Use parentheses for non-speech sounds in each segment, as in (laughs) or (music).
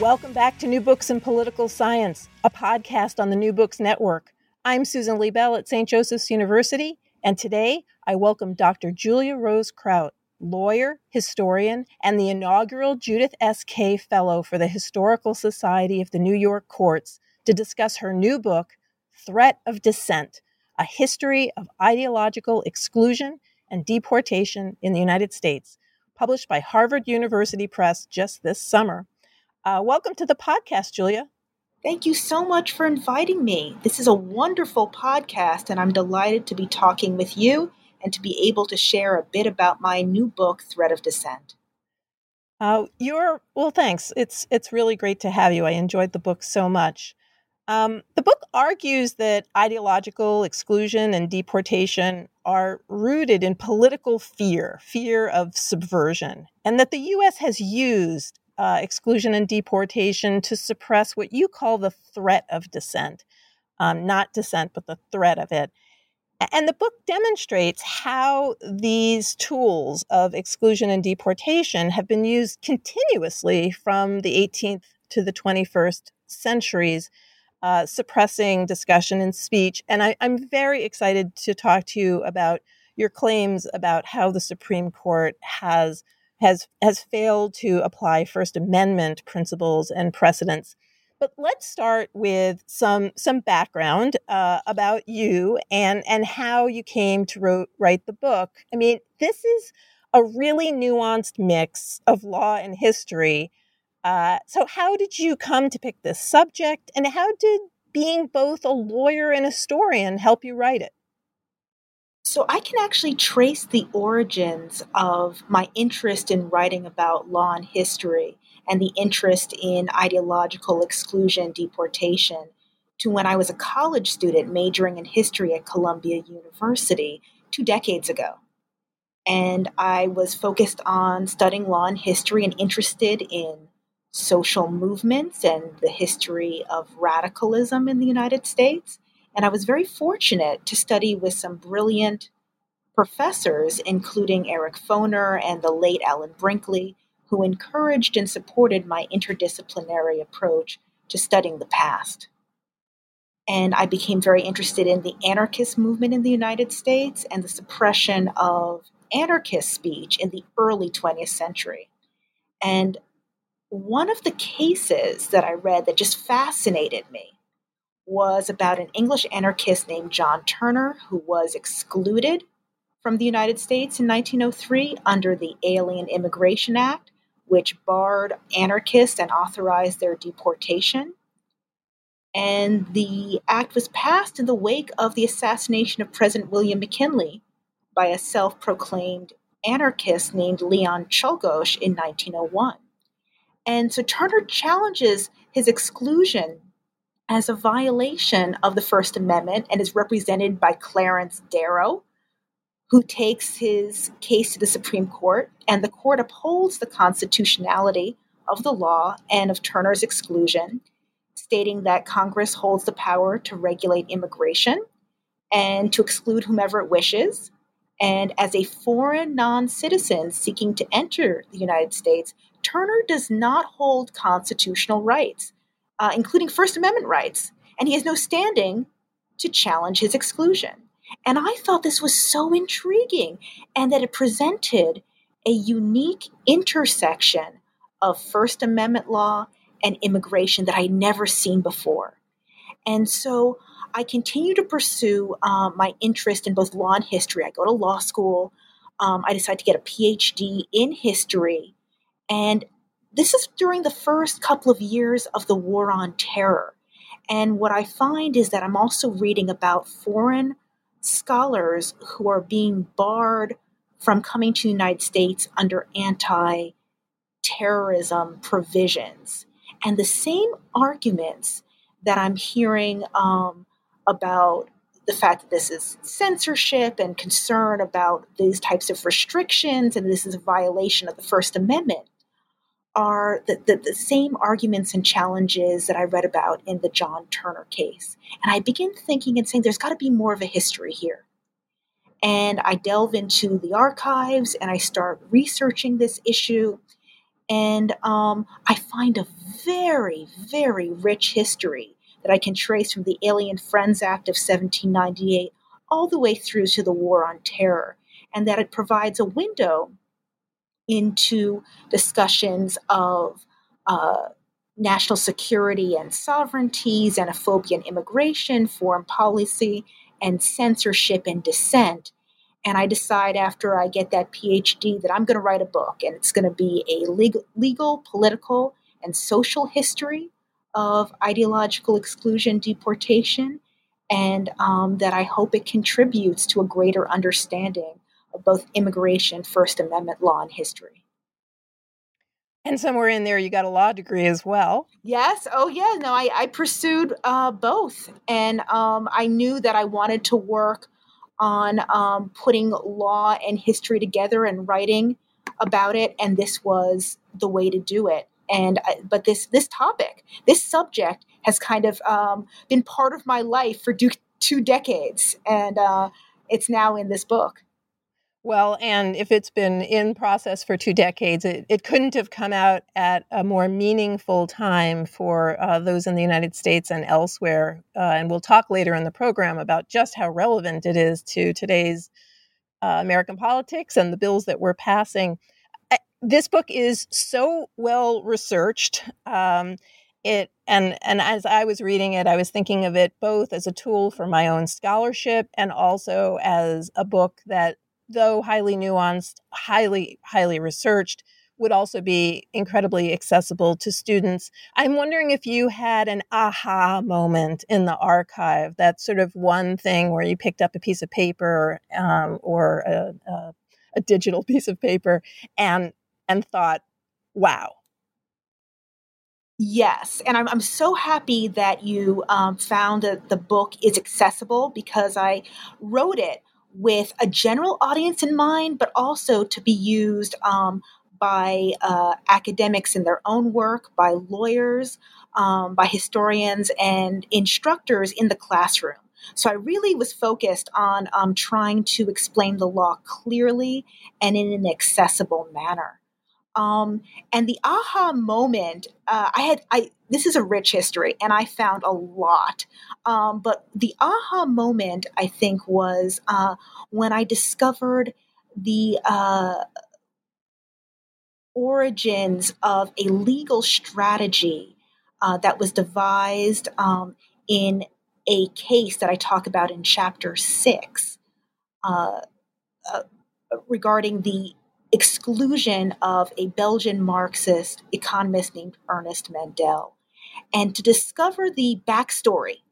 Welcome back to New Books in Political Science, a podcast on the New Books Network. I'm Susan Liebell at St. Joseph's University, and today I welcome Dr. Julia Rose Kraut, lawyer, historian, and the inaugural Judith S. Kaye Fellow for the Historical Society of the New York Courts, to discuss her new book, Threat of Dissent A History of Ideological Exclusion and Deportation in the United States, published by Harvard University Press just this summer. Uh, welcome to the podcast, Julia. Thank you so much for inviting me. This is a wonderful podcast, and I'm delighted to be talking with you and to be able to share a bit about my new book, Threat of Dissent. Uh, you're well, thanks. It's it's really great to have you. I enjoyed the book so much. Um, the book argues that ideological exclusion and deportation are rooted in political fear, fear of subversion, and that the U.S. has used uh, exclusion and deportation to suppress what you call the threat of dissent. Um, not dissent, but the threat of it. And the book demonstrates how these tools of exclusion and deportation have been used continuously from the 18th to the 21st centuries, uh, suppressing discussion and speech. And I, I'm very excited to talk to you about your claims about how the Supreme Court has has has failed to apply First Amendment principles and precedents. But let's start with some some background uh, about you and and how you came to wrote, write the book. I mean, this is a really nuanced mix of law and history. Uh, so, how did you come to pick this subject, and how did being both a lawyer and historian help you write it? So I can actually trace the origins of my interest in writing about law and history and the interest in ideological exclusion deportation to when I was a college student majoring in history at Columbia University two decades ago. And I was focused on studying law and history and interested in social movements and the history of radicalism in the United States. And I was very fortunate to study with some brilliant professors, including Eric Foner and the late Alan Brinkley, who encouraged and supported my interdisciplinary approach to studying the past. And I became very interested in the anarchist movement in the United States and the suppression of anarchist speech in the early 20th century. And one of the cases that I read that just fascinated me was about an English anarchist named John Turner who was excluded from the United States in 1903 under the Alien Immigration Act, which barred anarchists and authorized their deportation. And the act was passed in the wake of the assassination of President William McKinley by a self proclaimed anarchist named Leon Czolgosz in 1901. And so Turner challenges his exclusion as a violation of the First Amendment and is represented by Clarence Darrow, who takes his case to the Supreme Court, and the court upholds the constitutionality of the law and of Turner's exclusion, stating that Congress holds the power to regulate immigration and to exclude whomever it wishes. And as a foreign non citizen seeking to enter the United States, Turner does not hold constitutional rights uh, including First Amendment rights, and he has no standing to challenge his exclusion. And I thought this was so intriguing and that it presented a unique intersection of First Amendment law and immigration that I'd never seen before. And so I continue to pursue um, my interest in both law and history. I go to law school. Um, I decide to get a PhD in history. And this is during the first couple of years of the war on terror. And what I find is that I'm also reading about foreign scholars who are being barred from coming to the United States under anti terrorism provisions. And the same arguments that I'm hearing um, about the fact that this is censorship and concern about these types of restrictions and this is a violation of the First Amendment are the, the, the, same arguments and challenges that I read about in the John Turner case. And I begin thinking and saying there's got to be more of a history here. And I delve into the archives and I start researching this issue. And um, I find a very, very rich history that I can trace from the Alien Friends Act of 1798 all the way through to the War on Terror, and that it provides a window into discussions of uh, national security and sovereignty, xenophobia and immigration, foreign policy, and censorship and dissent. And I decide after I get that PhD that I'm going to write a book, and it's going to be a legal, legal, political, and social history of ideological exclusion, deportation, and um, that I hope it contributes to a greater understanding both immigration, First Amendment law, and history. And somewhere in there, you got a law degree as well. Yes. Oh, yeah. No, I, I pursued uh, both. And um, I knew that I wanted to work on um, putting law and history together and writing about it. And this was the way to do it. And uh, but this this topic, this subject, has kind of um, been part of my life for do, two decades, and uh, it's now in this book. Well, and if it's been in process for two decades, it, it couldn't have come out at a more meaningful time for uh, those in the United States and elsewhere. Uh, and we'll talk later in the program about just how relevant it is to today's uh, American politics and the bills that we're passing. I, this book is so well researched. Um, it and and as I was reading it, I was thinking of it both as a tool for my own scholarship and also as a book that though highly nuanced, highly, highly researched, would also be incredibly accessible to students. I'm wondering if you had an aha moment in the archive, that sort of one thing where you picked up a piece of paper um, or a, a, a digital (laughs) piece of paper and and thought, wow, Yes, and I'm, I'm so happy that you um, found that the book is accessible because I wrote it with a general audience in mind, but also to be used um, by uh, academics in their own work, by lawyers, um, by historians, and instructors in the classroom. So I really was focused on um, trying to explain the law clearly and in an accessible manner. Um, and the aha moment, uh, I had, I this is a rich history, and I found a lot. Um, but the aha moment, I think, was uh, when I discovered the uh, origins of a legal strategy uh, that was devised um, in a case that I talk about in chapter six uh, uh, regarding the exclusion of a Belgian Marxist economist named Ernest Mandel. And to discover the backstory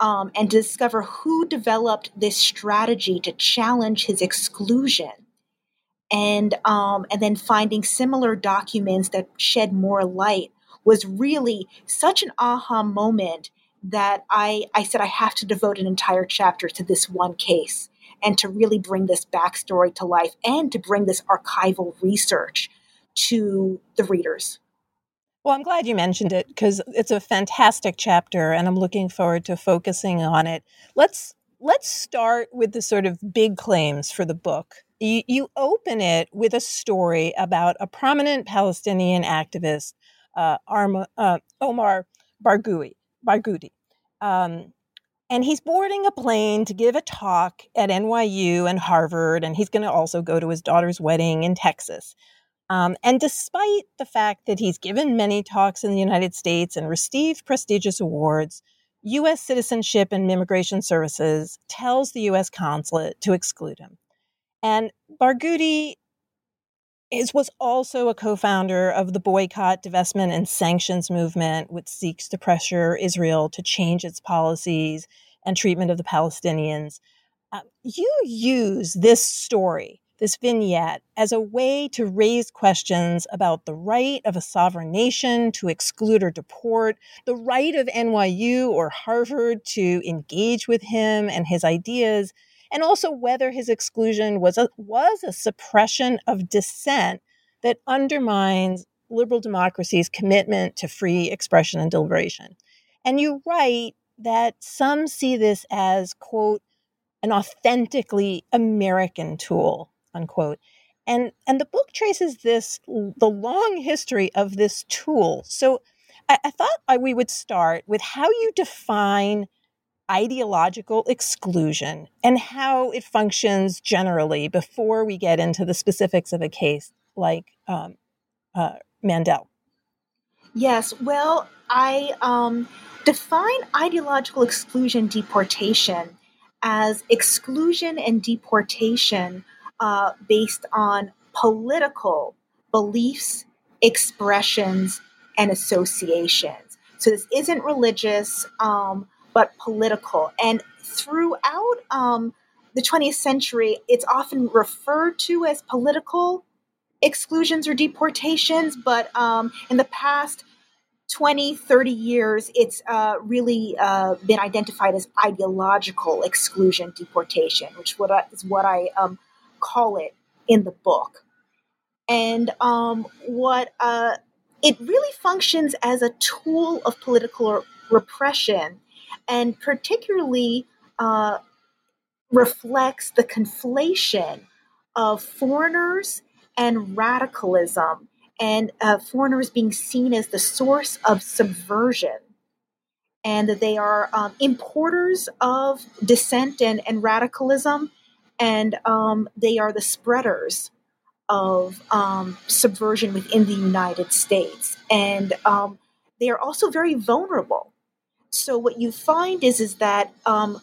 um, and to discover who developed this strategy to challenge his exclusion. And, um, and then finding similar documents that shed more light was really such an aha moment that I, I said I have to devote an entire chapter to this one case and to really bring this backstory to life and to bring this archival research to the readers. Well, I'm glad you mentioned it because it's a fantastic chapter and I'm looking forward to focusing on it. Let's let's start with the sort of big claims for the book. You, you open it with a story about a prominent Palestinian activist, uh, Arma, uh, Omar Barghouti. Barghouti. Um, and he's boarding a plane to give a talk at NYU and Harvard, and he's going to also go to his daughter's wedding in Texas. Um, and despite the fact that he's given many talks in the United States and received prestigious awards, U.S. Citizenship and Immigration Services tells the U.S. consulate to exclude him. And Barghouti is, was also a co-founder of the boycott, divestment, and sanctions movement, which seeks to pressure Israel to change its policies and treatment of the Palestinians. Uh, you use this story, this vignette, as a way to raise questions about the right of a sovereign nation to exclude or deport, the right of NYU or Harvard to engage with him and his ideas, and also whether his exclusion was a, was a suppression of dissent that undermines liberal democracy's commitment to free expression and deliberation. And you write that some see this as, quote, an authentically American tool, unquote. And, and the book traces this, the long history of this tool. So I, I thought I, we would start with how you define ideological exclusion and how it functions generally before we get into the specifics of a case like um, uh, Mandel. Yes, well, I um, define ideological exclusion deportation as exclusion and deportation uh, based on political beliefs, expressions, and associations. So this isn't religious, um, but political. And throughout um, the 20th century, it's often referred to as political exclusions or deportations, but um, in the past 20, 30 years, it's uh, really uh, been identified as ideological exclusion deportation, which what I, is what I um, call it in the book. And um, what uh, it really functions as a tool of political repression, and particularly uh, reflects the conflation of foreigners and radicalism, and uh, foreigners being seen as the source of subversion. And that they are um, importers of dissent and, and radicalism, and um, they are the spreaders of um, subversion within the United States. And um, they are also very vulnerable. So what you find is is that um,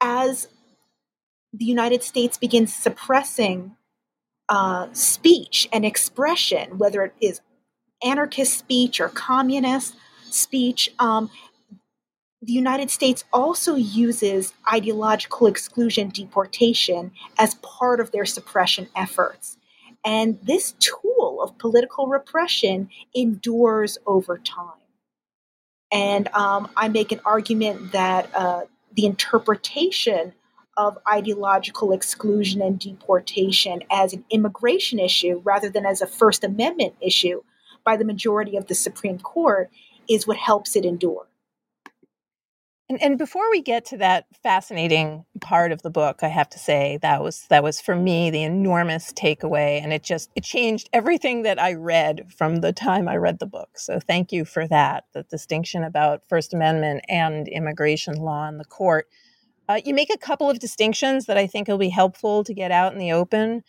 as the United States begins suppressing uh, speech and expression, whether it is anarchist speech or communist speech, um, the United States also uses ideological exclusion deportation as part of their suppression efforts. And this tool of political repression endures over time. And um, I make an argument that uh, the interpretation of ideological exclusion and deportation as an immigration issue rather than as a First Amendment issue by the majority of the Supreme Court is what helps it endure. And, and before we get to that fascinating part of the book, I have to say that was that was for me the enormous takeaway, and it just it changed everything that I read from the time I read the book. So thank you for that. The distinction about First Amendment and immigration law in the court. Uh, you make a couple of distinctions that I think will be helpful to get out in the open.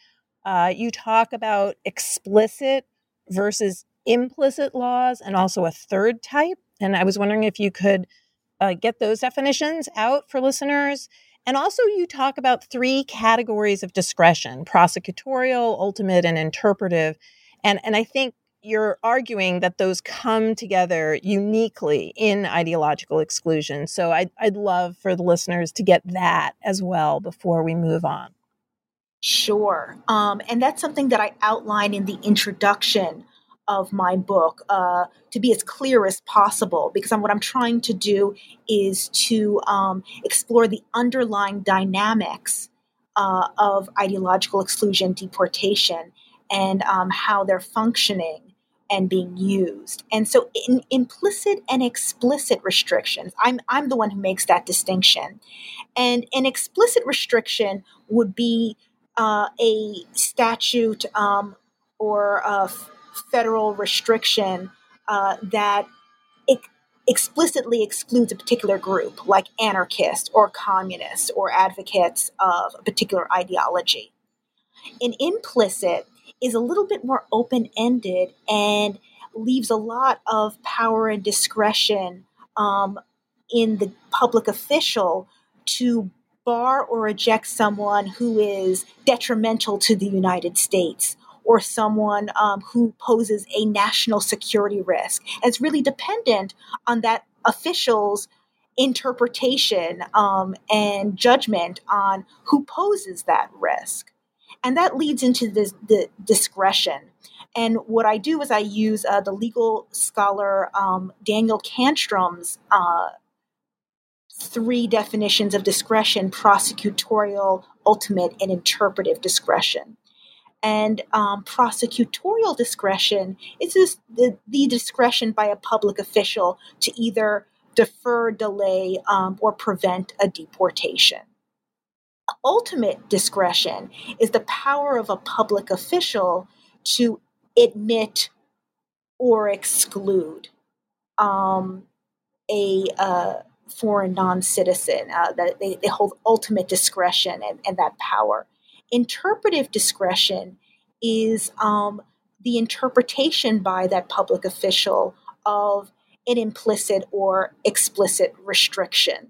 Uh, you talk about explicit versus implicit laws, and also a third type. And I was wondering if you could uh, get those definitions out for listeners. And also, you talk about three categories of discretion prosecutorial, ultimate, and interpretive. And, and I think you're arguing that those come together uniquely in ideological exclusion. So I'd, I'd love for the listeners to get that as well before we move on. Sure. Um, and that's something that I outline in the introduction of my book uh, to be as clear as possible because I'm, what I'm trying to do is to um, explore the underlying dynamics uh, of ideological exclusion, deportation, and um, how they're functioning and being used. And so, in implicit and explicit restrictions, I'm, I'm the one who makes that distinction. And an explicit restriction would be uh, a statute um, or a federal restriction uh, that explicitly excludes a particular group, like anarchists or communists or advocates of a particular ideology. An implicit is a little bit more open ended and leaves a lot of power and discretion um, in the public official to bar or reject someone who is detrimental to the United States or someone um, who poses a national security risk. And it's really dependent on that official's interpretation um, and judgment on who poses that risk. And that leads into the discretion. And what I do is I use uh, the legal scholar um, Daniel Kanstroom's uh, three definitions of discretion prosecutorial, ultimate, and interpretive discretion and um, prosecutorial discretion is the, the, discretion by a public official to either defer, delay, um, or prevent a deportation. Ultimate discretion is the power of a public official to admit or exclude um, a uh, foreign non-citizen. Uh, that they, they hold ultimate discretion and, and that power. Interpretive discretion is um, the interpretation by that public official of an implicit or explicit restriction.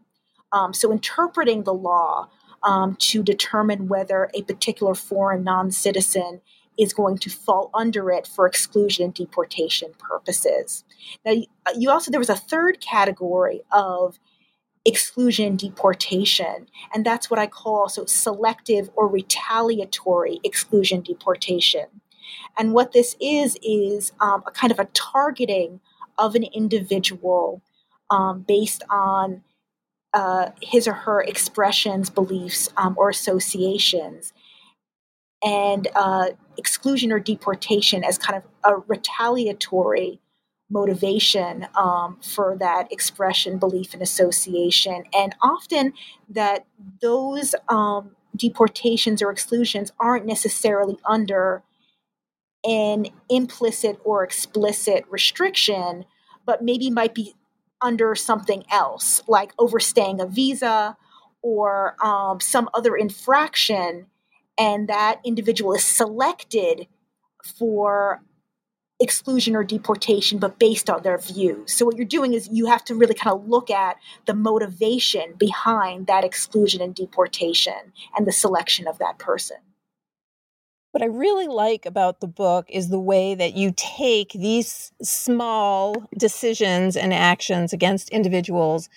Um, so, interpreting the law um, to determine whether a particular foreign non citizen is going to fall under it for exclusion and deportation purposes. Now, you also, there was a third category of exclusion deportation, and that's what I call so selective or retaliatory exclusion deportation. And what this is, is um, a kind of a targeting of an individual um, based on uh, his or her expressions, beliefs, um, or associations, and uh, exclusion or deportation as kind of a retaliatory motivation um, for that expression, belief, and association. And often that those um, deportations or exclusions aren't necessarily under an implicit or explicit restriction, but maybe might be under something else, like overstaying a visa or um, some other infraction, and that individual is selected for exclusion or deportation, but based on their views. So, what you're doing is you have to really kind of look at the motivation behind that exclusion and deportation and the selection of that person. What I really like about the book is the way that you take these small decisions and actions against individuals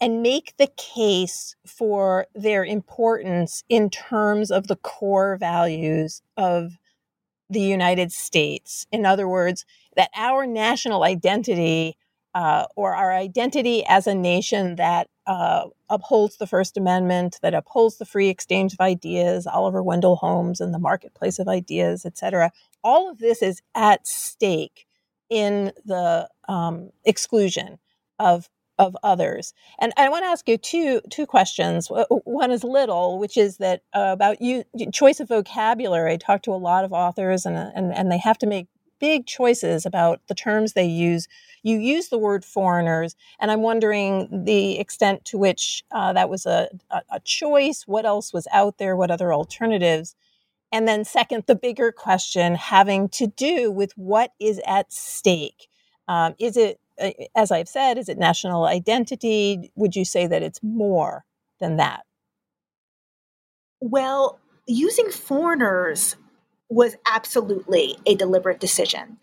and make the case for their importance in terms of the core values of the United States. In other words, that our national identity uh, or our identity as a nation that uh, upholds the First Amendment, that upholds the free exchange of ideas, Oliver Wendell Holmes and the marketplace of ideas, et cetera. All of this is at stake in the um, exclusion of of others. And I want to ask you two two questions. One is little, which is that uh, about you choice of vocabulary. I talk to a lot of authors, and and and they have to make big choices about the terms they use. You use the word foreigners, and I'm wondering the extent to which uh, that was a, a, a choice. What else was out there? What other alternatives? And then, second, the bigger question having to do with what is at stake. Um, is it, uh, as I've said, is it national identity? Would you say that it's more than that? Well, using foreigners was absolutely a deliberate decision.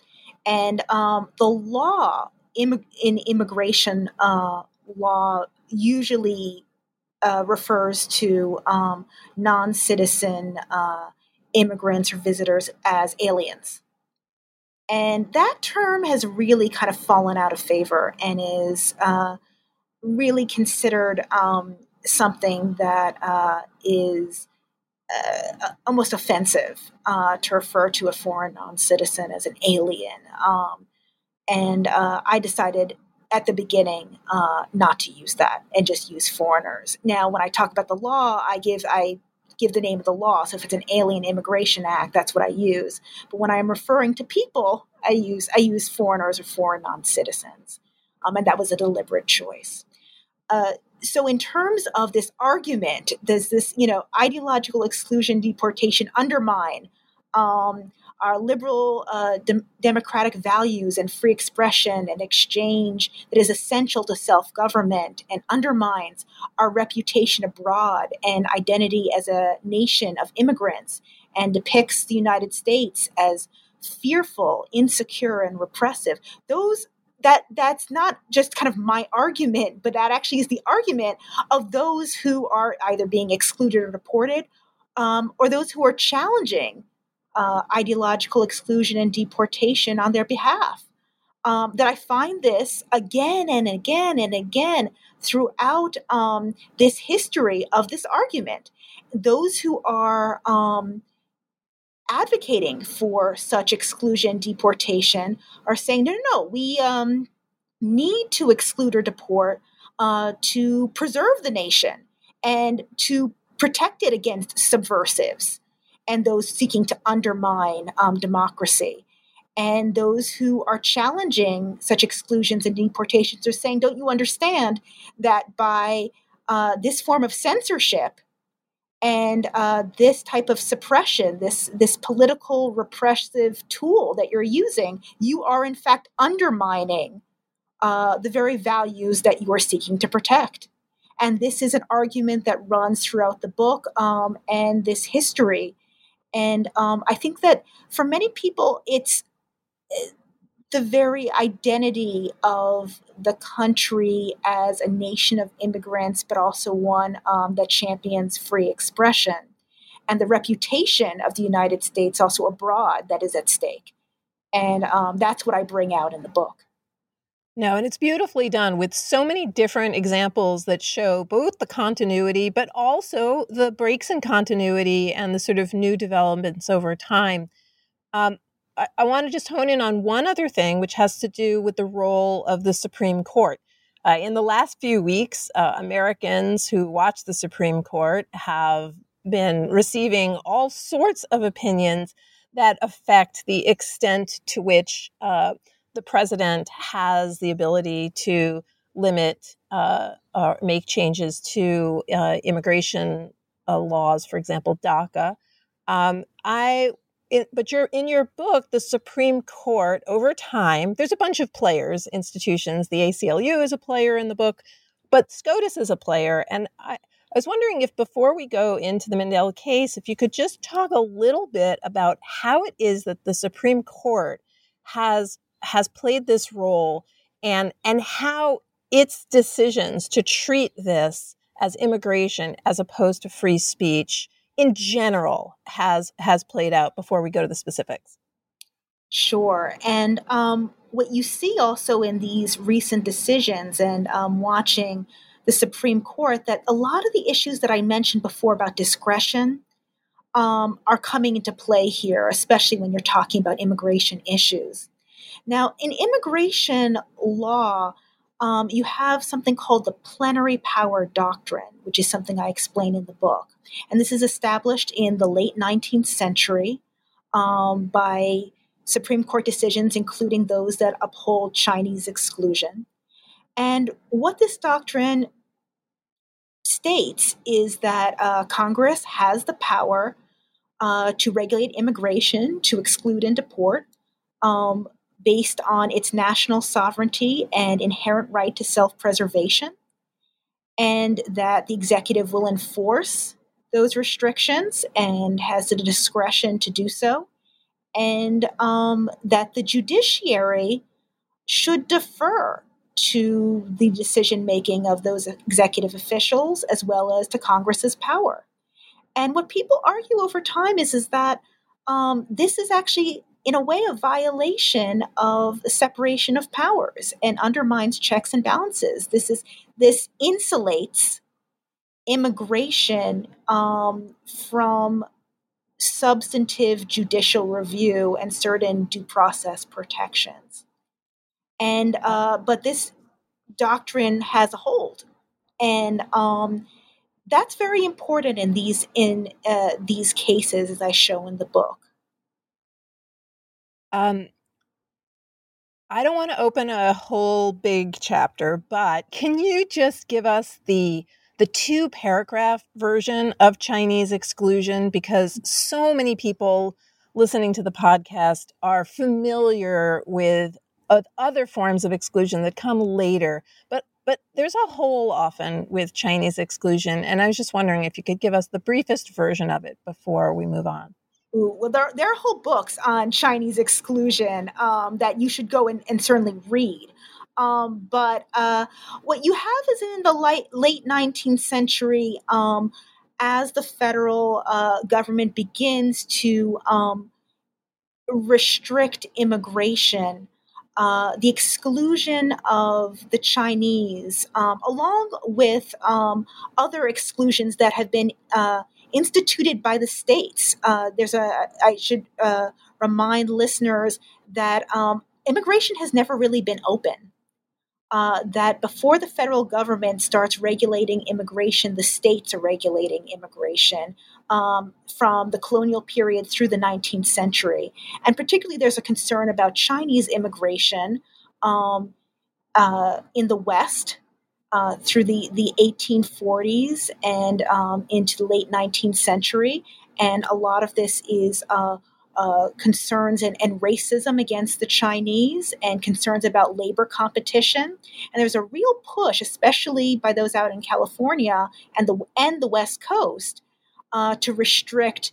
And um, the law Im- in immigration uh, law usually uh, refers to um, non citizen uh, immigrants or visitors as aliens. And that term has really kind of fallen out of favor and is uh, really considered um, something that uh, is uh, almost offensive uh, to refer to a foreign non citizen as an alien. Um, and uh, I decided at the beginning uh, not to use that and just use foreigners. Now, when I talk about the law, I give I give the name of the law. So if it's an Alien Immigration Act, that's what I use. But when I'm referring to people, I use I use foreigners or foreign non citizens, um, and that was a deliberate choice. Uh, so in terms of this argument does this you know ideological exclusion deportation undermine um, our liberal uh, de- democratic values and free expression and exchange that is essential to self-government and undermines our reputation abroad and identity as a nation of immigrants and depicts the united states as fearful insecure and repressive? Those that that's not just kind of my argument, but that actually is the argument of those who are either being excluded or deported, um, or those who are challenging uh, ideological exclusion and deportation on their behalf. Um, that I find this again and again and again throughout um, this history of this argument. Those who are um, advocating for such exclusion deportation are saying no no no we um, need to exclude or deport uh, to preserve the nation and to protect it against subversives and those seeking to undermine um, democracy. And those who are challenging such exclusions and deportations are saying, don't you understand that by uh, this form of censorship and uh, this type of suppression, this, this political repressive tool that you're using, you are in fact undermining uh, the very values that you are seeking to protect. And this is an argument that runs throughout the book um, and this history and um, I think that for many people, it's the very identity of the country as a nation of immigrants, but also one um, that champions free expression, and the reputation of the United States also abroad that is at stake. And um, that's what I bring out in the book. No, and it's beautifully done with so many different examples that show both the continuity, but also the breaks in continuity and the sort of new developments over time. Um, I, I want to just hone in on one other thing, which has to do with the role of the Supreme Court. Uh, in the last few weeks, uh, Americans who watch the Supreme Court have been receiving all sorts of opinions that affect the extent to which uh, the president has the ability to limit uh, or make changes to uh, immigration uh, laws, for example, DACA. Um, I, it, but you're in your book, the Supreme Court over time. There's a bunch of players, institutions. The ACLU is a player in the book, but SCOTUS is a player, and I. I was wondering if before we go into the Mandel case, if you could just talk a little bit about how it is that the Supreme Court has has played this role and and how its decisions to treat this as immigration as opposed to free speech in general has has played out before we go to the specifics. Sure and um, what you see also in these recent decisions and um, watching the supreme court that a lot of the issues that i mentioned before about discretion um, are coming into play here especially when you're talking about immigration issues. Now, in immigration law, um, you have something called the plenary power doctrine, which is something I explain in the book. And this is established in the late 19th century um, by Supreme Court decisions, including those that uphold Chinese exclusion. And what this doctrine states is that uh, Congress has the power uh, to regulate immigration, to exclude and deport, um, based on its national sovereignty and inherent right to self preservation, and that the executive will enforce those restrictions and has the discretion to do so, and um, that the judiciary should defer to the decision making of those executive officials as well as to Congress's power. And what people argue over time is, is that um, this is actually in a way, a violation of the separation of powers and undermines checks and balances. This is this insulates immigration um, from substantive judicial review and certain due process protections. And uh, but this doctrine has a hold, and um, that's very important in these in uh, these cases, as I show in the book. Um, I don't want to open a whole big chapter, but can you just give us the the two paragraph version of Chinese exclusion because so many people listening to the podcast are familiar with other forms of exclusion that come later, but but there's a hole often with Chinese exclusion, and I was just wondering if you could give us the briefest version of it before we move on. Ooh, well, there, there are whole books on Chinese exclusion um, that you should go and, and certainly read. Um, but uh, what you have is in the late, late 19th century, um, as the federal uh, government begins to um, restrict immigration, uh, the exclusion of the Chinese, um, along with um, other exclusions that have been uh, instituted by the states. Uh, there's a, I should uh, remind listeners that um, immigration has never really been open. uh, that before the federal government starts regulating immigration, the states are regulating immigration um, from the colonial period through the 19th century. And particularly, there's a concern about Chinese immigration um, uh, in the West. Uh, through the, the 1840s and um, into the late 19th century. And a lot of this is uh, uh, concerns and, and, racism against the Chinese and concerns about labor competition. And there's a real push, especially by those out in California and the and the West Coast, uh, to restrict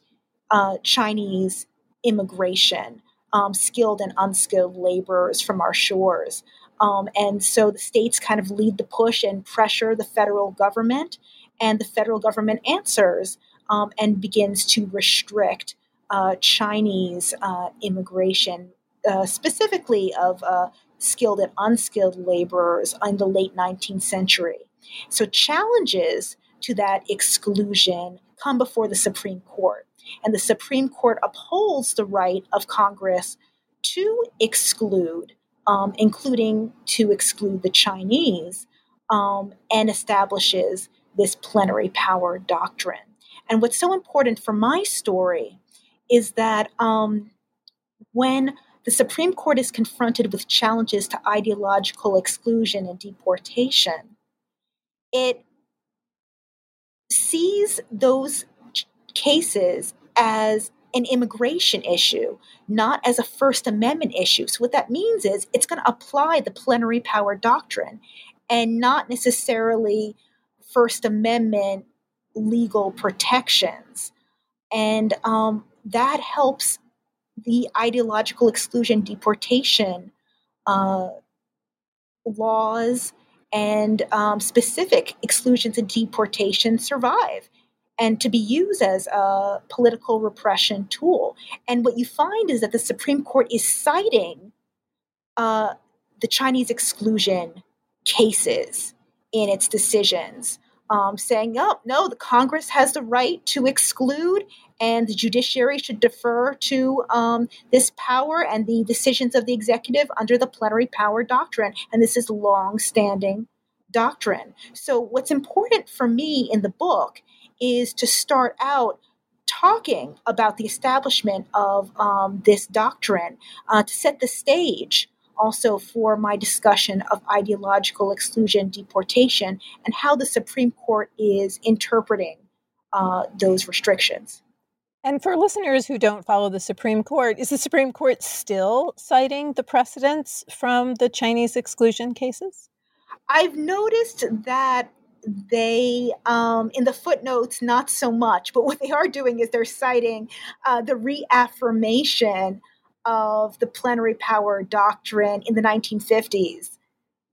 uh, Chinese immigration, um, skilled and unskilled laborers from our shores. Um, and so the states kind of lead the push and pressure the federal government, and the federal government answers um, and begins to restrict uh, Chinese uh, immigration, uh, specifically of uh, skilled and unskilled laborers in the late 19th century. So challenges to that exclusion come before the Supreme Court. And the Supreme Court upholds the right of Congress to exclude, um, including to exclude the Chinese, um, and establishes this plenary power doctrine. And what's so important for my story is that um, when the Supreme Court is confronted with challenges to ideological exclusion and deportation, it sees those cases as an immigration issue, not as a First Amendment issue. So, what that means is it's going to apply the plenary power doctrine and not necessarily First Amendment legal protections. And um, that helps the ideological exclusion deportation uh, laws and um, specific exclusions and deportation survive and to be used as a political repression tool. And what you find is that the Supreme Court is citing uh, the Chinese exclusion cases in its decisions um, saying, oh, no, the Congress has the right to exclude, and the judiciary should defer to um, this power and the decisions of the executive under the plenary power doctrine. And this is long standing doctrine. So, what's important for me in the book is to start out talking about the establishment of um, this doctrine uh, to set the stage also for my discussion of ideological exclusion deportation and how the Supreme Court is interpreting uh, those restrictions. And for listeners who don't follow the Supreme Court, is the Supreme Court still citing the precedents from the Chinese exclusion cases? I've noticed that they, um, in the footnotes, not so much, but what they are doing is they're citing uh, the reaffirmation of the plenary power doctrine in the 1950s.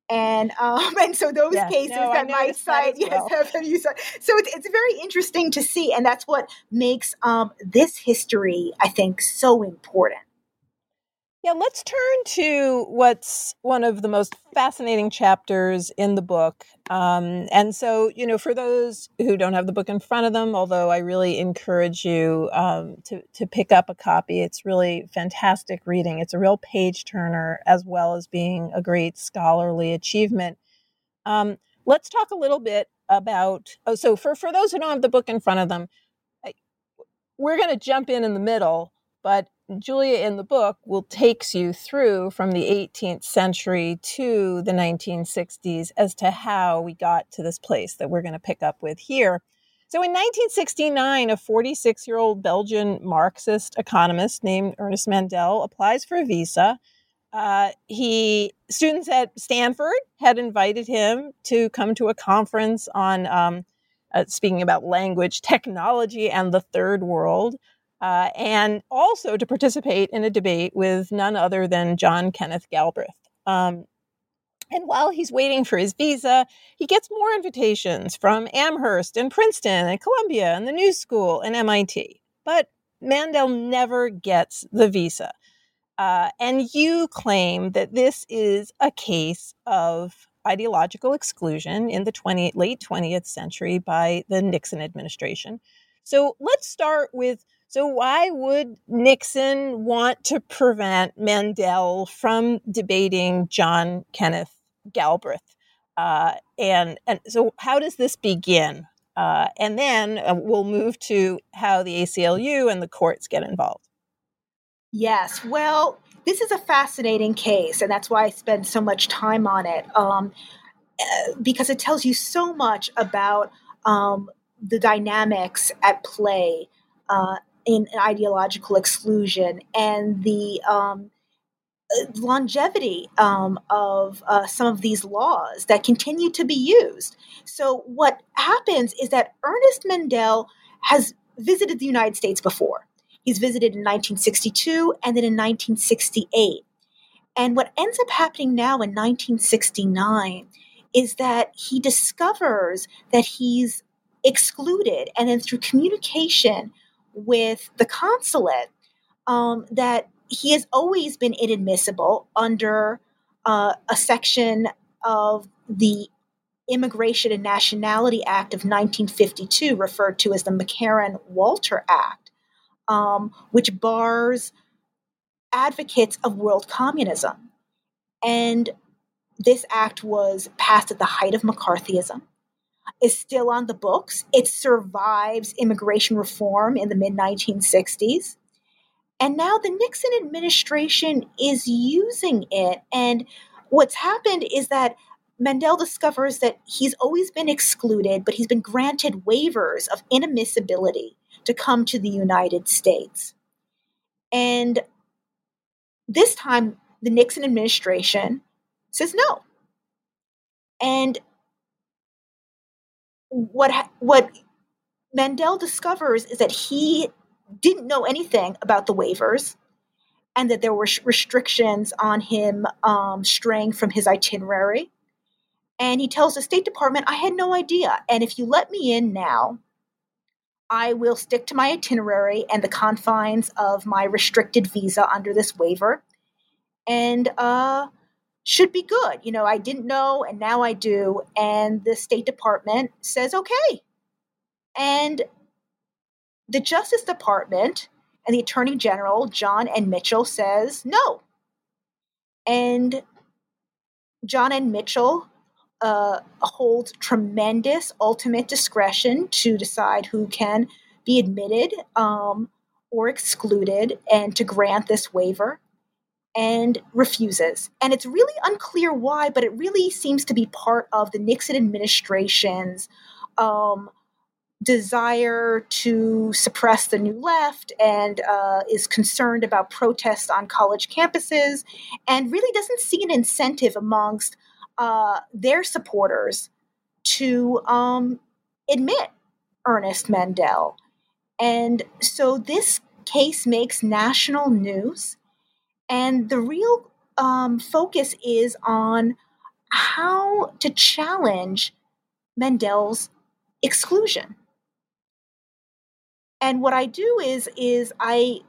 And um, (laughs) and so those yes, cases no, that might cite, that well. yes, have been used. So it's, it's very interesting to see, and that's what makes um, this history, I think, so important. Yeah, let's turn to what's one of the most fascinating chapters in the book. Um, and so, you know, for those who don't have the book in front of them, although I really encourage you um, to, to pick up a copy, it's really fantastic reading. It's a real page turner as well as being a great scholarly achievement. Um, let's talk a little bit about. Oh, so for, for those who don't have the book in front of them, I, we're going to jump in in the middle, but Julia in the book will takes you through from the 18th century to the 1960s as to how we got to this place that we're going to pick up with here. So in 1969, a 46 year old Belgian Marxist economist named Ernest Mandel applies for a visa. Uh, he students at Stanford had invited him to come to a conference on um, uh, speaking about language, technology, and the third world uh, and also to participate in a debate with none other than John Kenneth Galbraith. Um, and while he's waiting for his visa, he gets more invitations from Amherst and Princeton and Columbia and the New School and MIT. But Mandel never gets the visa. Uh, and you claim that this is a case of ideological exclusion in the 20, late 20th century by the Nixon administration. So let's start with so, why would Nixon want to prevent Mandel from debating John Kenneth Galbraith. Uh, and, and so, how does this begin? Uh, and then uh, we'll move to how the ACLU and the courts get involved. Yes. Well, this is a fascinating case, and that's why I spend so much time on it um, uh, because it tells you so much about um, the dynamics at play uh, in ideological exclusion and the um, uh, longevity um, of uh, some of these laws that continue to be used. So, what happens is that Ernest Mandel has visited the United States before. He's visited in 1962 and then in 1968. And what ends up happening now in 1969 is that he discovers that he's excluded, and then through communication with the consulate, um, that he has always been inadmissible under uh, a section of the Immigration and Nationality Act of 1952, referred to as the McCarran Walter Act, um, which bars advocates of world communism. And this act was passed at the height of McCarthyism, is still on the books. It survives immigration reform in the mid 1960s. And now the Nixon administration is using it. And what's happened is that Mandel discovers that he's always been excluded, but he's been granted waivers of inadmissibility to come to the United States. And this time, the Nixon administration says no. And what what Mandel discovers is that he didn't know anything about the waivers and that there were restrictions on him um, straying from his itinerary. And he tells the State Department, I had no idea. And if you let me in now, I will stick to my itinerary and the confines of my restricted visa under this waiver and uh, should be good. You know, I didn't know and now I do. And the State Department says, okay. And the Justice Department and the Attorney General, John N. Mitchell, says no. And John N. Mitchell uh, holds tremendous ultimate discretion to decide who can be admitted um, or excluded and to grant this waiver and refuses. And it's really unclear why, but it really seems to be part of the Nixon administration's um, desire to suppress the new left and uh, is concerned about protests on college campuses and really doesn't see an incentive amongst uh, their supporters to um, admit Ernest Mandel. And so this case makes national news. And the real um, focus is on how to challenge Mandel's exclusion and what I do is is I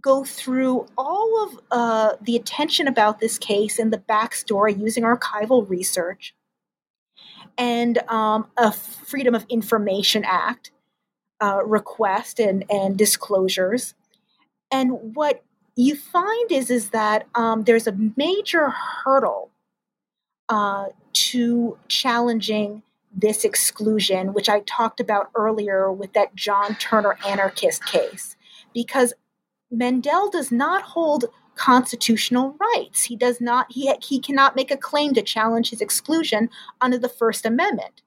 go through all of uh, the attention about this case and the backstory using archival research and um, a Freedom of Information Act uh, request and, and disclosures. And what you find is is that um, there's a major hurdle uh, to challenging this exclusion, which I talked about earlier with that John Turner anarchist case, because Mandel does not hold constitutional rights. He does not he he cannot make a claim to challenge his exclusion under the First Amendment.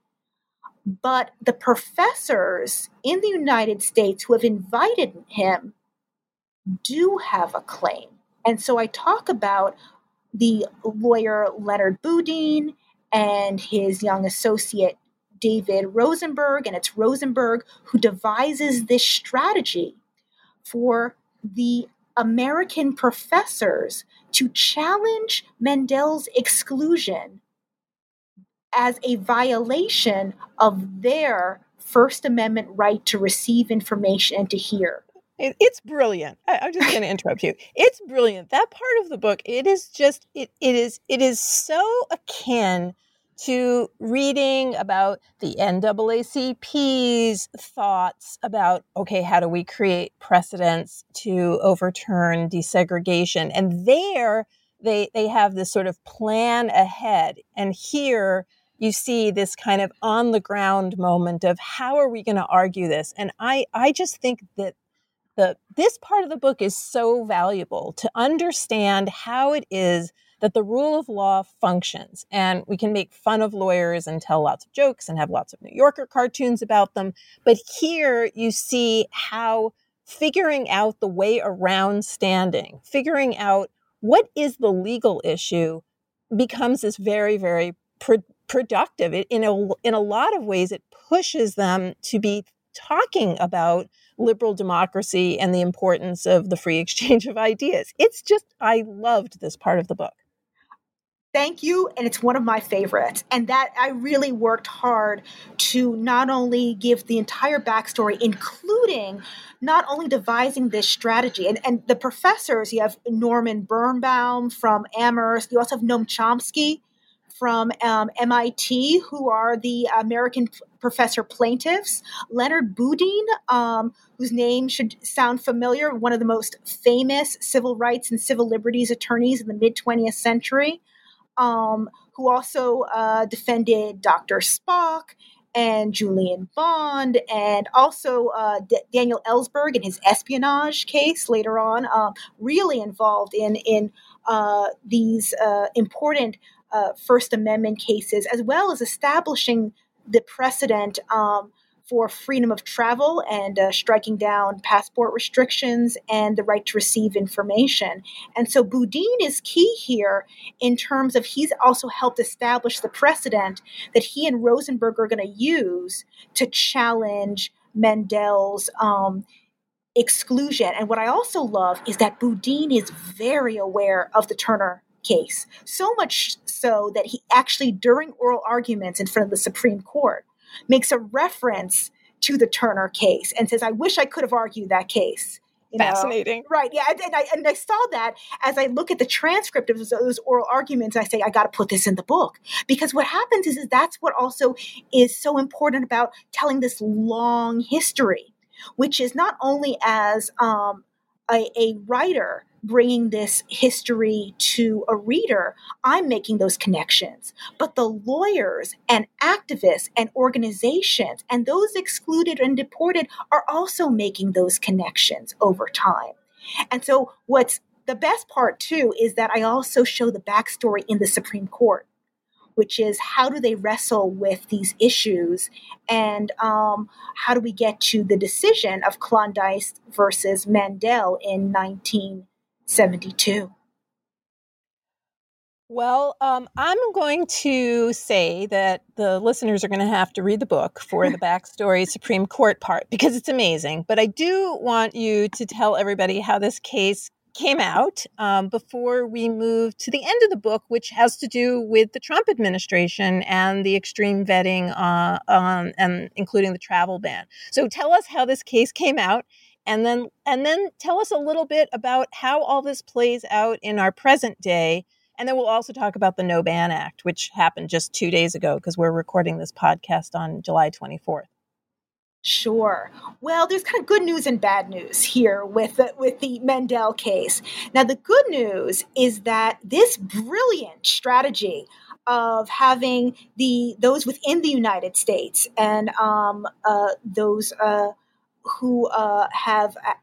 But the professors in the United States who have invited him do have a claim. And so I talk about the lawyer Leonard Boudin and his young associate David Rosenberg, and it's Rosenberg who devises this strategy for the American professors to challenge Mandel's exclusion as a violation of their First Amendment right to receive information and to hear. It's brilliant. I, am just going (laughs) to interrupt you. It's brilliant. That part of the book, it is just it, it is it is so akin to reading about the NAACP's thoughts about, okay, how do we create precedents to overturn desegregation? And there, they they have this sort of plan ahead and here you see this kind of on the ground moment of how are we going to argue this and i i just think that the this part of the book is so valuable to understand how it is that the rule of law functions. And we can make fun of lawyers and tell lots of jokes and have lots of new yorker cartoons about them. But here you see how figuring out the way around standing figuring out what is the legal issue becomes this very very pro- productive. It, in a in a lot of ways it pushes them to be talking about liberal democracy and the importance of the free (laughs) exchange of ideas it's just i loved this part of the book Thank you, and it's one of my favorites. And that I really worked hard to not only give the entire backstory, including not only devising this strategy, and, and the professors, you have Norman Birnbaum from Amherst, you also have Noam Chomsky from um, MIT, who are the American professor plaintiffs, Leonard Boudin, um, whose name should sound familiar, one of the most famous civil rights and civil liberties attorneys in the mid 20th century um, who also uh, defended Dr. Spock and Julian Bond, and also uh, D- Daniel Ellsberg in his espionage case later on, uh, really involved in in uh, these uh, important uh, First Amendment cases, as well as establishing the precedent um, for freedom of travel and uh, striking down passport restrictions and the right to receive information. And so Boudin is key here in terms of he's also helped establish the precedent that he and Rosenberg are going to use to challenge Mandel's. Um, exclusion. And what I also love is that Boudin is very aware of the Turner case, so much so that he actually, during oral arguments in front of the Supreme Court, makes a reference to the Turner case and says, I wish I could have argued that case. You Fascinating. Know? Right. Yeah. And I, and I saw that as I look at the transcript of those, those oral arguments, I say, I got to put this in the book. Because what happens is, is that's what also is so important about telling this long history, which is not only as um, a, a writer, bringing this history to a reader, I'm making those connections. But the lawyers and activists and organizations and those excluded and deported are also making those connections over time. And so, what's the best part too is that I also show the backstory in the Supreme Court which is how do they wrestle with these issues and um, how do we get to the decision of Kleindienst versus Mandel in 19 72. Well, um, I'm going to say that the listeners are going to have to read the book for the backstory Supreme Court part because it's amazing. But I do want you to tell everybody how this case came out um, before we move to the end of the book, which has to do with the Trump administration and the extreme vetting, uh, um, and including the travel ban. So tell us how this case came out and then and then tell us a little bit about how all this plays out in our present day and then we'll also talk about the no ban act which happened just 2 days ago because we're recording this podcast on July 24th Sure. Well, there's kind of good news and bad news here with the, with the Mandel case. Now, the good news is that this brilliant strategy of having the those within the United States and um, uh, those uh, who uh, have uh,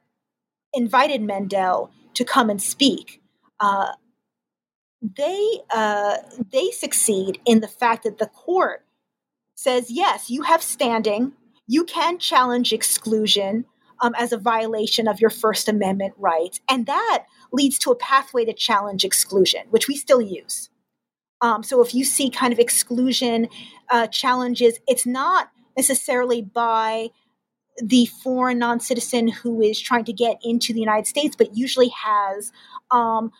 invited Mandel to come and speak, uh, they uh, they succeed in the fact that the court says yes, you have standing, you can challenge exclusion um, as a violation of your First Amendment rights, and that leads to a pathway to challenge exclusion, which we still use. Um, so if you see kind of exclusion uh, challenges, it's not necessarily by the foreign non citizen who is trying to get into the United States, but usually has um,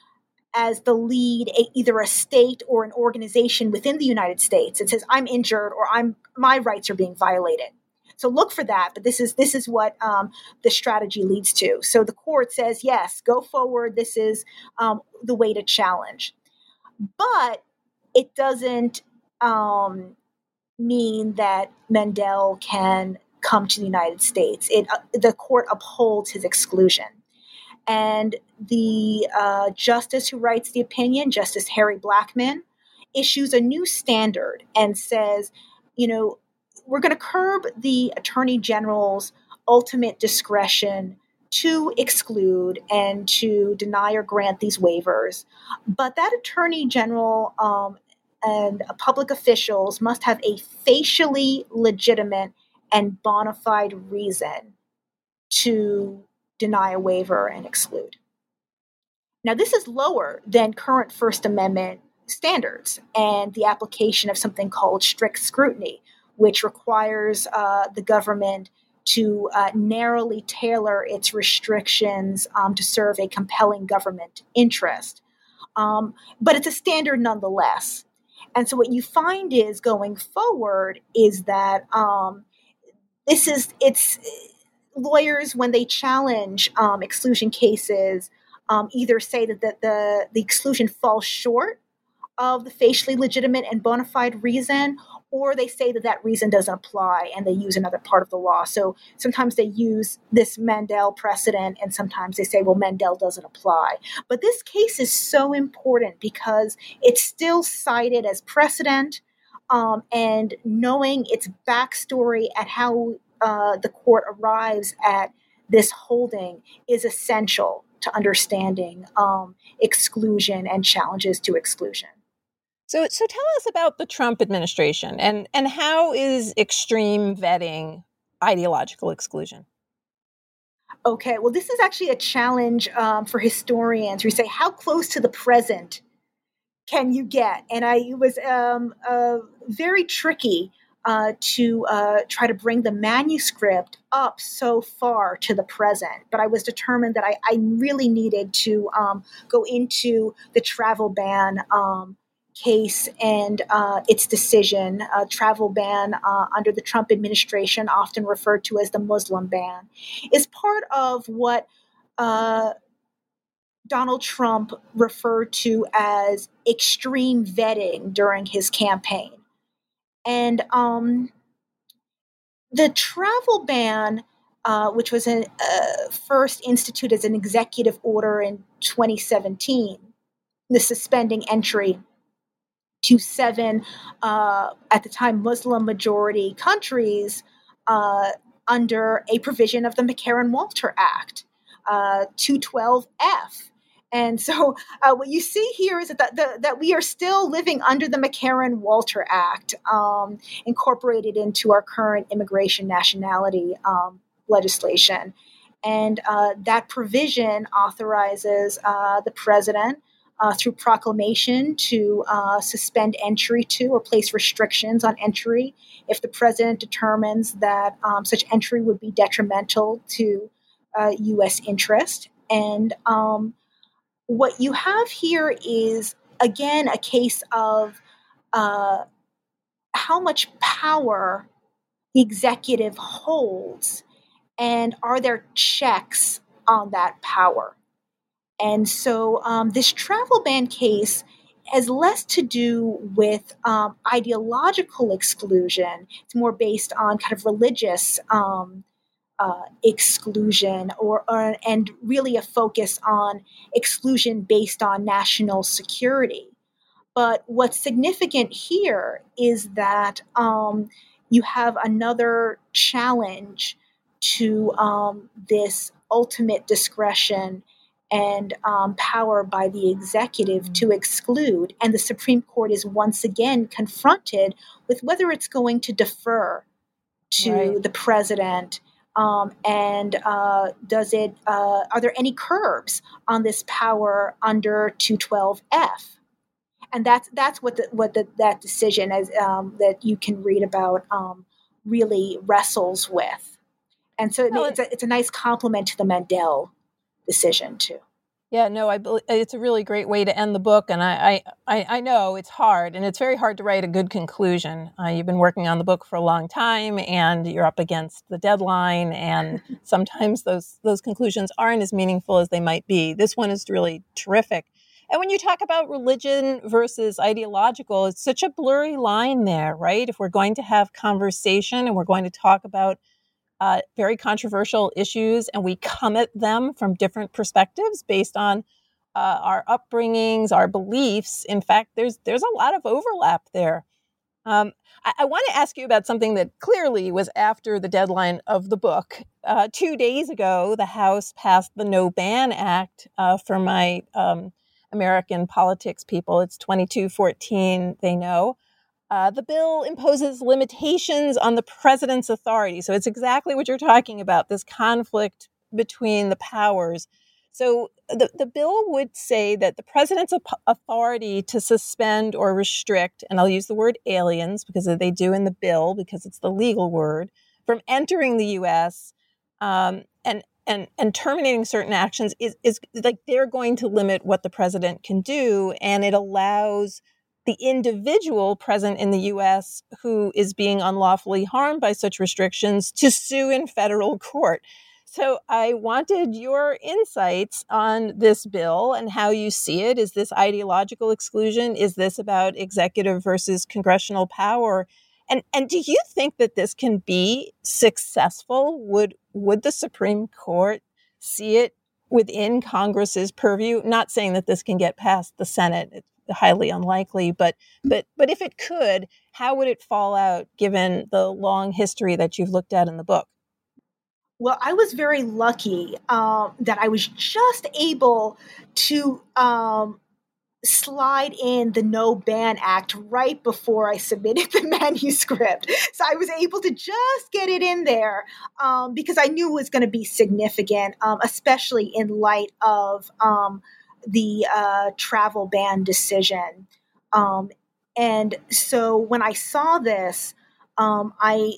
as the lead a, either a state or an organization within the United States. It says, "I'm injured" or "I'm my rights are being violated." So look for that. But this is this is what um, the strategy leads to. So the court says, "Yes, go forward. This is um, the way to challenge," but it doesn't um, mean that Mandel can come to the United States. It, uh, the court upholds his exclusion. And the uh, justice who writes the opinion, Justice Harry Blackmun, issues a new standard and says, you know, we're going to curb the attorney general's ultimate discretion to exclude and to deny or grant these waivers. But that attorney general um, and public officials must have a facially legitimate and bona fide reason to deny a waiver and exclude. Now, this is lower than current First Amendment standards and the application of something called strict scrutiny, which requires uh, the government to uh, narrowly tailor its restrictions um, to serve a compelling government interest. Um, but it's a standard nonetheless. And so what you find is going forward is that um, this is it's lawyers when they challenge um, exclusion cases um, either say that the, the, the exclusion falls short of the facially legitimate and bona fide reason, or they say that that reason doesn't apply and they use another part of the law. So sometimes they use this Mandel precedent and sometimes they say, well, Mandel doesn't apply. But this case is so important because it's still cited as precedent. Um, and knowing its backstory and how uh, the court arrives at this holding is essential to understanding um, exclusion and challenges to exclusion. So, so tell us about the Trump administration and, and how is extreme vetting ideological exclusion? Okay, well, this is actually a challenge um, for historians. We say, how close to the present can you get? And I was um, uh, very tricky uh, to uh, try to bring the manuscript up so far to the present. But I was determined that I, I really needed to um, go into the travel ban um, case and uh, its decision, a travel ban uh, under the Trump administration, often referred to as the Muslim ban, is part of what uh, Donald Trump referred to as extreme vetting during his campaign. And um, the travel ban, uh, which was an, uh, first instituted as an executive order in 2017, the suspending entry to seven, uh, at the time, Muslim majority countries uh, under a provision of the McCarran Walter Act, uh, 212F. And so, uh, what you see here is that, the, that we are still living under the McCarran Walter Act, um, incorporated into our current immigration nationality um, legislation. And uh, that provision authorizes uh, the president uh, through proclamation to uh, suspend entry to or place restrictions on entry if the president determines that um, such entry would be detrimental to uh, U.S. interest. And um, what you have here is, again, a case of uh, how much power the executive holds, and are there checks on that power? And so um, this travel ban case has less to do with um, ideological exclusion. It's more based on kind of religious um, uh, exclusion, or, or, and really a focus on exclusion based on national security. But what's significant here is that um, you have another challenge to um, this ultimate discretion and um, power by the executive to exclude. And the Supreme Court is once again confronted with whether it's going to defer to right. the president. Um, and uh, does it? Uh, are there any curbs on this power under 212F? And that's that's what the, what the, that decision is, um, that you can read about um, really wrestles with. And so well, it's, a, it's a nice complement to the Mandel decision too. Yeah, no, I believe it's a really great way to end the book, and I, I, I know it's hard, and it's very hard to write a good conclusion. Uh, you've been working on the book for a long time, and you're up against the deadline, and (laughs) sometimes those those conclusions aren't as meaningful as they might be. This one is really terrific. And when you talk about religion versus ideological, it's such a blurry line there, right? If we're going to have conversation and we're going to talk about uh, very controversial issues, and we come at them from different perspectives based on uh, our upbringings, our beliefs. In fact, there's there's a lot of overlap there. Um, I, I want to ask you about something that clearly was after the deadline of the book. Uh, two days ago, the House passed the No Ban Act uh, for my um, American politics people. It's 2214, they know. Uh, the bill imposes limitations on the president's authority. So it's exactly what you're talking about this conflict between the powers. So the, the bill would say that the president's authority to suspend or restrict, and I'll use the word aliens because they do in the bill because it's the legal word, from entering the U.S. Um, and and and terminating certain actions is is like they're going to limit what the president can do, and it allows the individual present in the US who is being unlawfully harmed by such restrictions to sue in federal court. So I wanted your insights on this bill and how you see it. Is this ideological exclusion? Is this about executive versus congressional power? And and do you think that this can be successful? Would would the Supreme Court see it within Congress's purview? Not saying that this can get past the Senate. Highly unlikely, but but but if it could, how would it fall out given the long history that you've looked at in the book? Well, I was very lucky um, that I was just able to um, slide in the No Ban Act right before I submitted (laughs) the manuscript. So I was able to just get it in there um, because I knew it was going to be significant, um, especially in light of um, the uh, travel ban decision. Um, and so when I saw this, I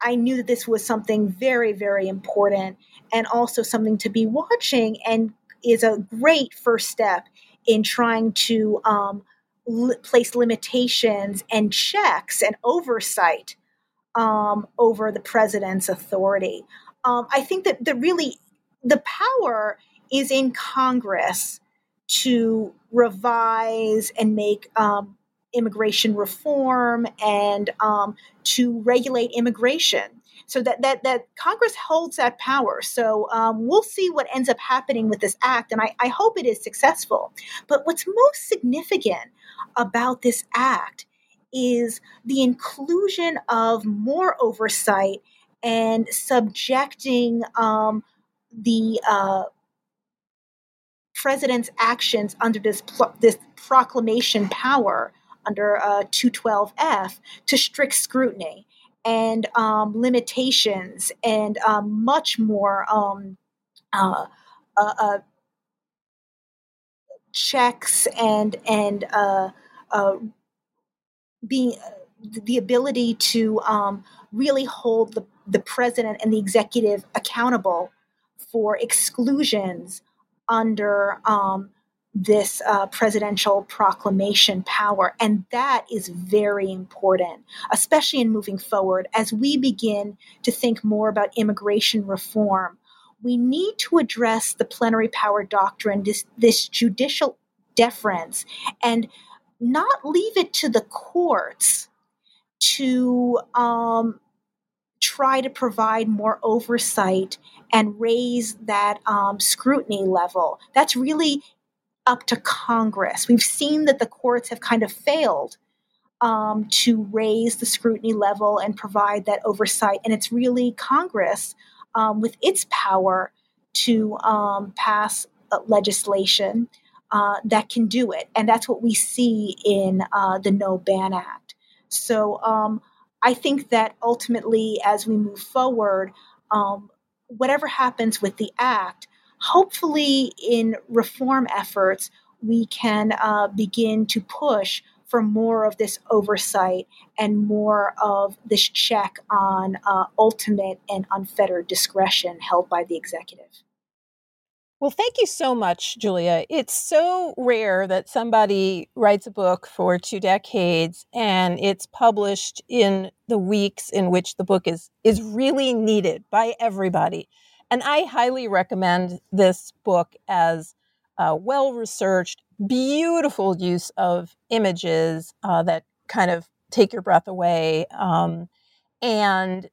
I knew that this was something very, very important and also something to be watching and is a great first step in trying to um, l- place limitations and checks and oversight um, over the president's authority. Um, I think that the really the power is in Congress to revise and make um, immigration reform and um, to regulate immigration. So that, that, that Congress holds that power. So um, we'll see what ends up happening with this act, and I, I hope it is successful. But what's most significant about this act is the inclusion of more oversight and subjecting um, the uh, president's actions under this this proclamation power under uh, 212F to strict scrutiny and um, limitations and um, much more um, uh, uh, uh checks and and uh, uh, being the ability to um, really hold the, the president and the executive accountable for exclusions under um, this uh, presidential proclamation power. And that is very important, especially in moving forward as we begin to think more about immigration reform. We need to address the plenary power doctrine, this, this judicial deference, and not leave it to the courts to um, try to provide more oversight and raise that um, scrutiny level. That's really up to Congress. We've seen that the courts have kind of failed um, to raise the scrutiny level and provide that oversight. And it's really Congress, um, with its power to um, pass legislation, uh, that can do it. And that's what we see in uh, the No Ban Act. So um, I think that ultimately, as we move forward, um, whatever happens with the act, hopefully, in reform efforts, we can uh, begin to push for more of this oversight and more of this check on uh, ultimate and unfettered discretion held by the executive. Well, thank you so much, Julia. It's so rare that somebody writes a book for two decades and it's published in the weeks in which the book is is really needed by everybody. And I highly recommend this book as a well researched, beautiful use of images uh, that kind of take your breath away. Um, and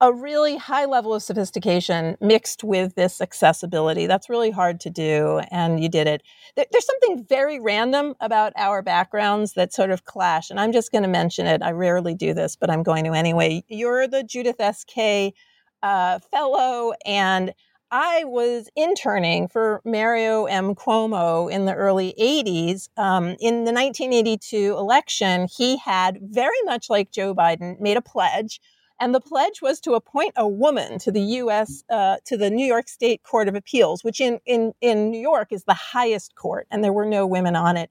a really high level of sophistication mixed with this accessibility. That's really hard to do, and you did it. There's something very random about our backgrounds that sort of clash, and I'm just going to mention it. I rarely do this, but I'm going to anyway. You're the Judith S. Kaye Uh, fellow, and I was interning for Mario M. Cuomo in the early 80s. Um, in the 1982 election, he had, very much like Joe Biden, made a pledge and the pledge was to appoint a woman to the U.S. Uh, to the New York State Court of Appeals, which in, in in New York is the highest court, and there were no women on it.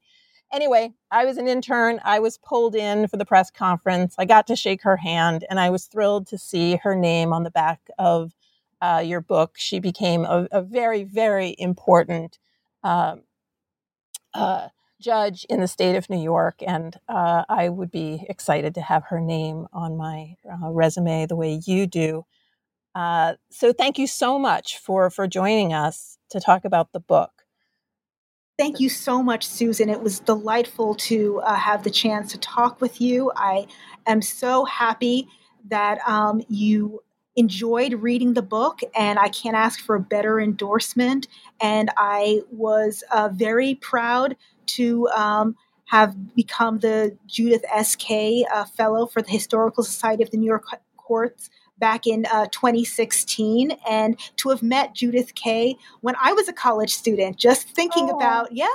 Anyway, I was an intern. I was pulled in for the press conference. I got to shake her hand, and I was thrilled to see her name on the back of uh, your book. She became a, a very, very important um, uh, judge in the state of New York, and uh, I would be excited to have her name on my uh, resume the way you do. Uh, so, thank you so much for for joining us to talk about the book. Thank you so much, Susan. It was delightful to uh, have the chance to talk with you. I am so happy that um, you enjoyed reading the book, and I can't ask for a better endorsement. And I was uh, very proud to um, have become the Judith S. Kaye Uh, Fellow for the Historical Society of the New York Courts back in uh, 2016 and to have met Judith Kaye when I was a college student, just thinking oh. about, yeah,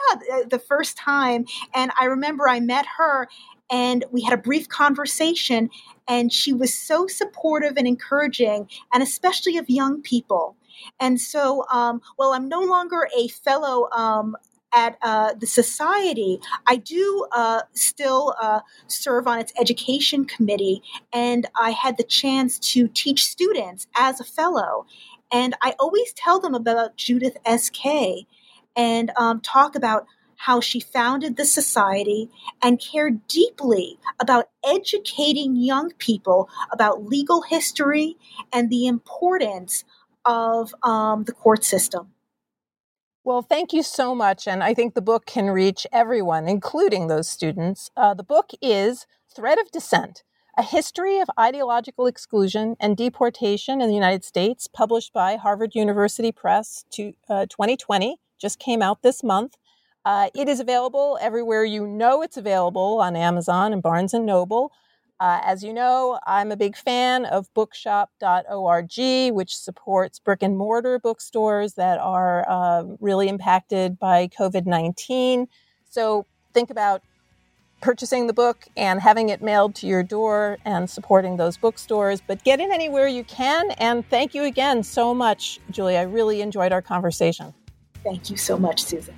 the first time. And I remember I met her and we had a brief conversation, and she was so supportive and encouraging, and especially of young people. And so, um, well, I'm no longer a fellow um, at uh, the society, I do uh, still uh, serve on its education committee, and I had the chance to teach students as a fellow. And I always tell them about Judith S. Kaye and um, talk about how she founded the society and cared deeply about educating young people about legal history and the importance of um, the court system. Well, thank you so much. And I think the book can reach everyone, including those students. Uh, the book is Threat of Dissent A History of Ideological Exclusion and Deportation in the United States, published by Harvard University Press to, uh, 2020, just came out this month. Uh, it is available everywhere you know it's available on Amazon and Barnes and Noble. Uh, as you know, I'm a big fan of bookshop.org, which supports brick and mortar bookstores that are uh, really impacted by COVID 19. So think about purchasing the book and having it mailed to your door and supporting those bookstores. But get in anywhere you can. And thank you again so much, Julie. I really enjoyed our conversation. Thank you so much, Susan.